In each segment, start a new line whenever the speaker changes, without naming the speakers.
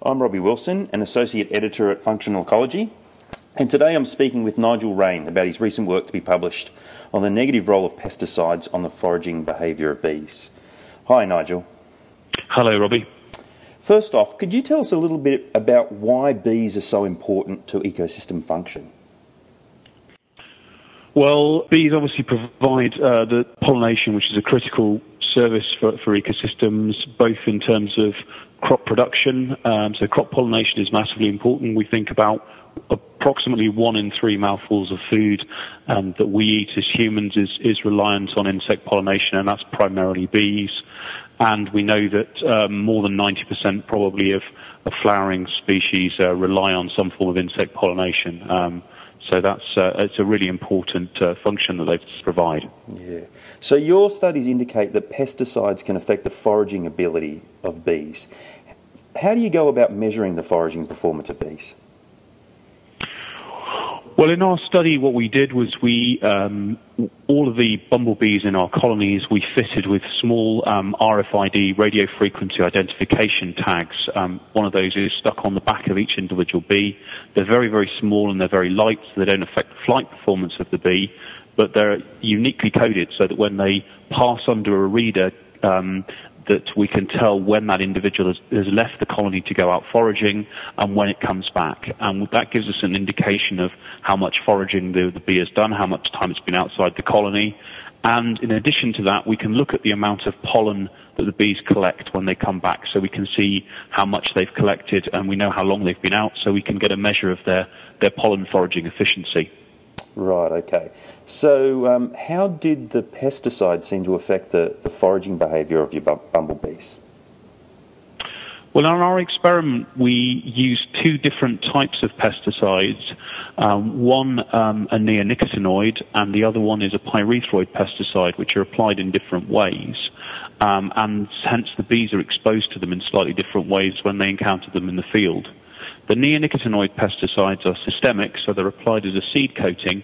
I'm Robbie Wilson, an Associate Editor at Functional Ecology, and today I'm speaking with Nigel Raine about his recent work to be published on the negative role of pesticides on the foraging behaviour of bees. Hi, Nigel.
Hello, Robbie.
First off, could you tell us a little bit about why bees are so important to ecosystem function?
Well, bees obviously provide uh, the pollination, which is a critical service for, for ecosystems, both in terms of crop production. Um, so crop pollination is massively important. We think about approximately one in three mouthfuls of food um, that we eat as humans is, is reliant on insect pollination, and that's primarily bees. And we know that um, more than 90% probably of, of flowering species uh, rely on some form of insect pollination. Um, so that's uh, it's a really important uh, function that they provide.
Yeah. So your studies indicate that pesticides can affect the foraging ability of bees. How do you go about measuring the foraging performance of bees?
Well, in our study, what we did was we, um, all of the bumblebees in our colonies, we fitted with small um, RFID radio frequency identification tags. Um, one of those is stuck on the back of each individual bee. They're very, very small and they're very light, so they don't affect the flight performance of the bee, but they're uniquely coded so that when they pass under a reader, um, that we can tell when that individual has, has, left the colony to go out foraging and when it comes back. And that gives us an indication of how much foraging the, the bee has done, how much time it's been outside the colony. And in addition to that, we can look at the amount of pollen that the bees collect when they come back so we can see how much they've collected and we know how long they've been out so we can get a measure of their, their pollen foraging efficiency.
Right, okay. So, um, how did the pesticide seem to affect the, the foraging behaviour of your bumblebees?
Well, in our experiment, we used two different types of pesticides. Um, one, um, a neonicotinoid, and the other one is a pyrethroid pesticide, which are applied in different ways. Um, and hence, the bees are exposed to them in slightly different ways when they encounter them in the field. The neonicotinoid pesticides are systemic, so they're applied as a seed coating,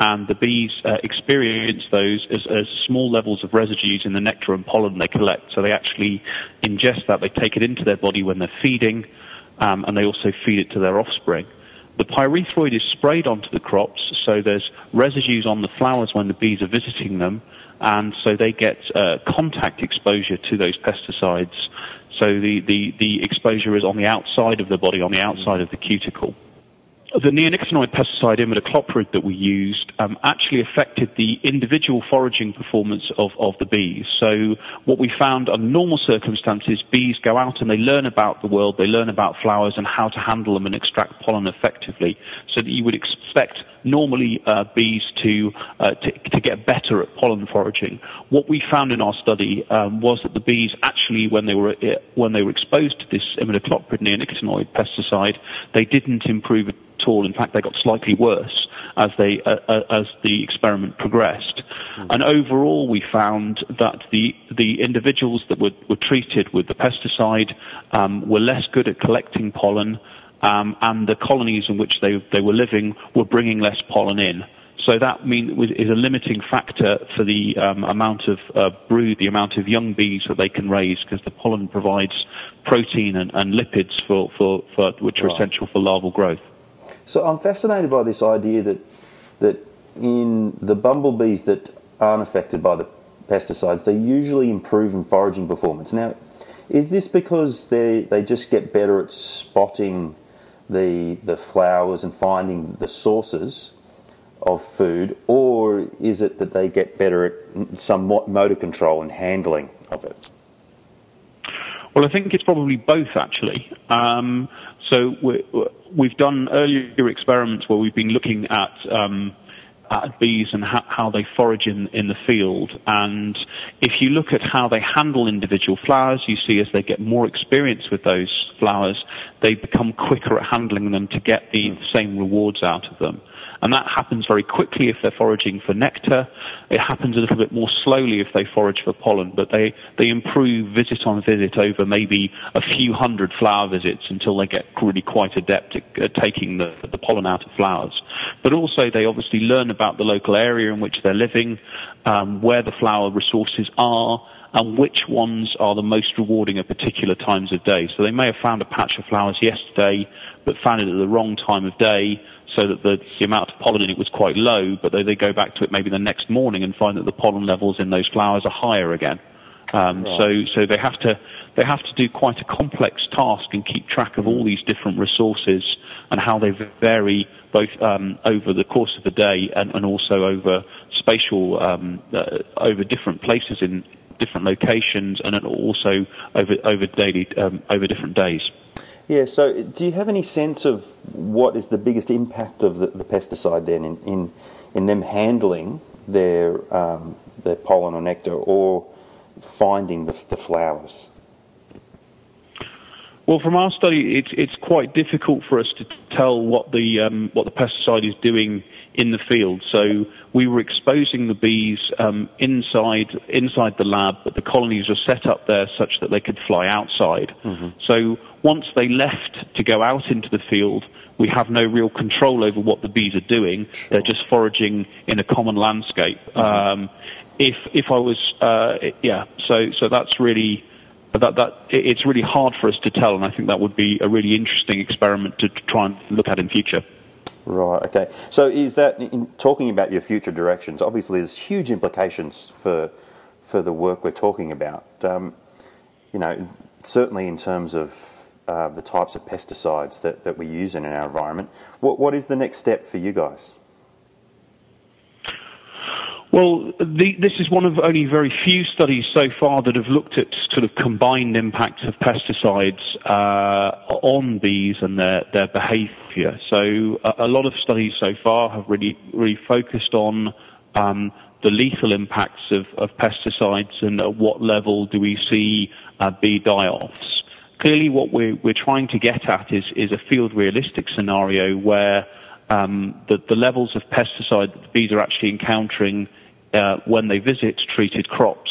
and the bees uh, experience those as, as, small levels of residues in the nectar and pollen they collect. So they actually ingest that, they take it into their body when they're feeding, um, and they also feed it to their offspring. The pyrethroid is sprayed onto the crops, so there's residues on the flowers when the bees are visiting them, and so they get uh, contact exposure to those pesticides so the, the, the exposure is on the outside of the body, on the outside of the cuticle. The neonicotinoid pesticide imidacloprid that we used um, actually affected the individual foraging performance of, of the bees. So what we found under normal circumstances, bees go out and they learn about the world, they learn about flowers and how to handle them and extract pollen effectively. So that you would expect normally uh, bees to, uh, to, to get better at pollen foraging. What we found in our study um, was that the bees actually, when they were uh, when they were exposed to this imidacloprid neonicotinoid pesticide, they didn't improve at all. In fact, they got slightly worse as they uh, uh, as the experiment progressed. Mm. And overall, we found that the the individuals that were, were treated with the pesticide um, were less good at collecting pollen um, and the colonies in which they, they were living were bringing less pollen in. So that mean, is a limiting factor for the um, amount of uh, brood, the amount of young bees that they can raise, because the pollen provides protein and, and lipids for, for, for, which are right. essential for larval growth.
So I'm fascinated by this idea that that in the bumblebees that aren't affected by the pesticides, they usually improve in foraging performance. Now, is this because they they just get better at spotting the the flowers and finding the sources of food, or is it that they get better at some motor control and handling of it?
Well, I think it's probably both actually. Um, so we have done earlier experiments where we've been looking at um, at bees and ha- how they forage in, in the field. And if you look at how they handle individual flowers, you see as they get more experience with those flowers, they become quicker at handling them to get the same rewards out of them. And that happens very quickly if they're foraging for nectar. It happens a little bit more slowly if they forage for pollen, but they, they improve visit on visit over maybe a few hundred flower visits until they get really quite adept at, at taking the, the pollen out of flowers. But also they obviously learn about the local area in which they're living, um, where the flower resources are, and which ones are the most rewarding at particular times of day. So they may have found a patch of flowers yesterday, but found it at the wrong time of day, so that the, the amount of pollen in it was quite low, but they, they go back to it maybe the next morning and find that the pollen levels in those flowers are higher again. Um, right. So, so they have to they have to do quite a complex task and keep track of all these different resources and how they vary both um, over the course of the day and, and also over spatial um, uh, over different places in different locations and also over over daily um, over different days.
Yeah. So, do you have any sense of what is the biggest impact of the, the pesticide then in, in in them handling their um, their pollen or nectar or finding the, the flowers?
Well, from our study, it's it's quite difficult for us to tell what the um, what the pesticide is doing in the field. So we were exposing the bees um, inside inside the lab, but the colonies were set up there such that they could fly outside. Mm-hmm. So once they left to go out into the field, we have no real control over what the bees are doing. Sure. They're just foraging in a common landscape. Mm-hmm. Um, if if I was uh, yeah, so so that's really that that it's really hard for us to tell, and I think that would be a really interesting experiment to, to try and look at in future.
Right. Okay. So is that in talking about your future directions? Obviously, there's huge implications for for the work we're talking about. Um, you know, certainly in terms of uh, the types of pesticides that, that we use in our environment. What what is the next step for you guys?
Well, the, this is one of only very few studies so far that have looked at sort of combined impacts of pesticides uh, on bees and their, their behaviour. So a, a, lot of studies so far have really really focused on um, the lethal impacts of, of, pesticides and at what level do we see uh, bee die-offs. Clearly, what we're, we're trying to get at is, is a field realistic scenario where um, the, the levels of pesticide that the bees are actually encountering uh, when they visit treated crops,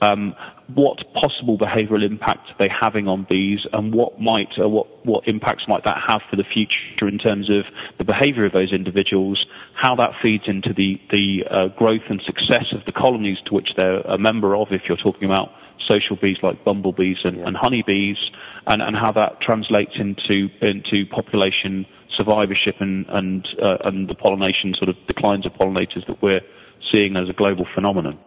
um, what possible behavioural impact are they having on bees, and what might uh, what what impacts might that have for the future in terms of the behaviour of those individuals, how that feeds into the the uh, growth and success of the colonies to which they're a member of. If you're talking about social bees like bumblebees and, yeah. and honeybees, and, and how that translates into into population survivorship and and uh, and the pollination sort of declines of pollinators that we're seeing as a global phenomenon.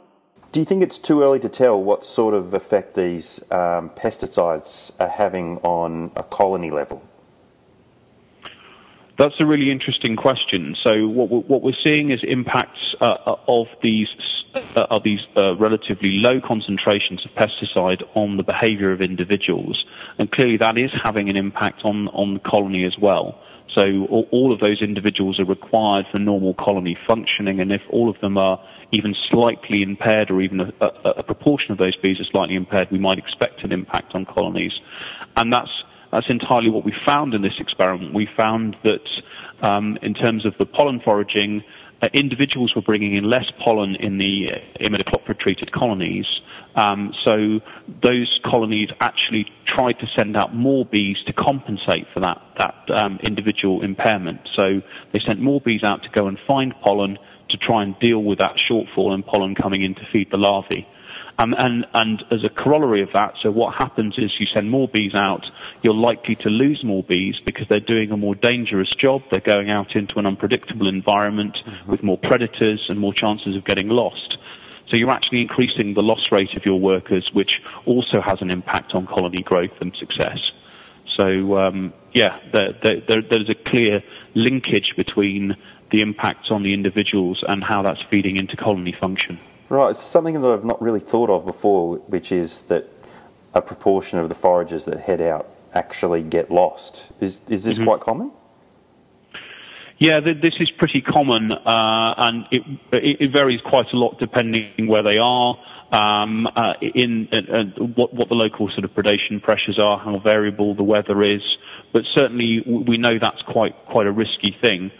Do you think it's too early to tell what sort of effect these um, pesticides are having on a colony level?
That's a really interesting question. So what we're, what we're seeing is impacts uh, uh of these uh, of these uh, relatively low concentrations of pesticide on the behaviour of individuals, and clearly that is having an impact on on the colony as well. So all, of those individuals are required for normal colony functioning, and if all of them are even slightly impaired, or even a, a, a proportion of those bees are slightly impaired, we might expect an impact on colonies. And that's that's entirely what we found in this experiment. We found that um, in terms of the pollen foraging, uh, individuals were bringing in less pollen in the imidacloprid treated colonies, um, so those colonies actually tried to send out more bees to compensate for that, that um, individual impairment. So they sent more bees out to go and find pollen to try and deal with that shortfall in pollen coming in to feed the larvae. Um, and, and as a corollary of that, so what happens is you send more bees out, you're likely to lose more bees because they're doing a more dangerous job. They're going out into an unpredictable environment mm-hmm. with more predators and more chances of getting lost. So you're actually increasing the loss rate of your workers, which also has an impact on colony growth and success. So um, yeah, there, there, there's a clear linkage between the impacts on the individuals and how that's feeding into colony function.
Right, it's something that I've not really thought of before, which is that a proportion of the foragers that head out actually get lost. Is is this mm-hmm. quite common?
Yeah, this is pretty common, uh, and it, it, varies quite a lot depending where they are, um, uh, in uh, what, what, the local sort of predation pressures are, how variable the weather is. But certainly, we know that's quite quite a risky thing.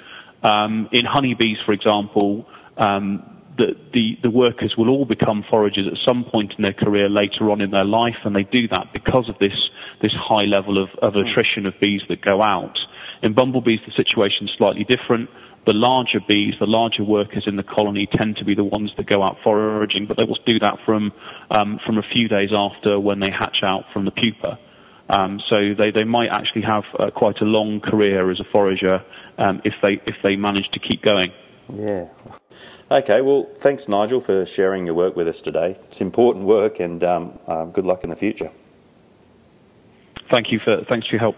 Um, in honeybees, for example, um, the, the, the workers will all become foragers at some point in their career later on in their life, and they do that because of this this high level of, of attrition of bees that go out. In bumblebees, the situation is slightly different. the larger bees, the larger workers in the colony, tend to be the ones that go out foraging, but they will do that from um, from a few days after when they hatch out from the pupa. Um, so they, they might actually have uh, quite a long career as a forager um, if they if they manage to keep going.
Yeah. Okay. Well, thanks, Nigel, for sharing your work with us today. It's important work, and um, uh, good luck in the future.
Thank you for thanks for your help.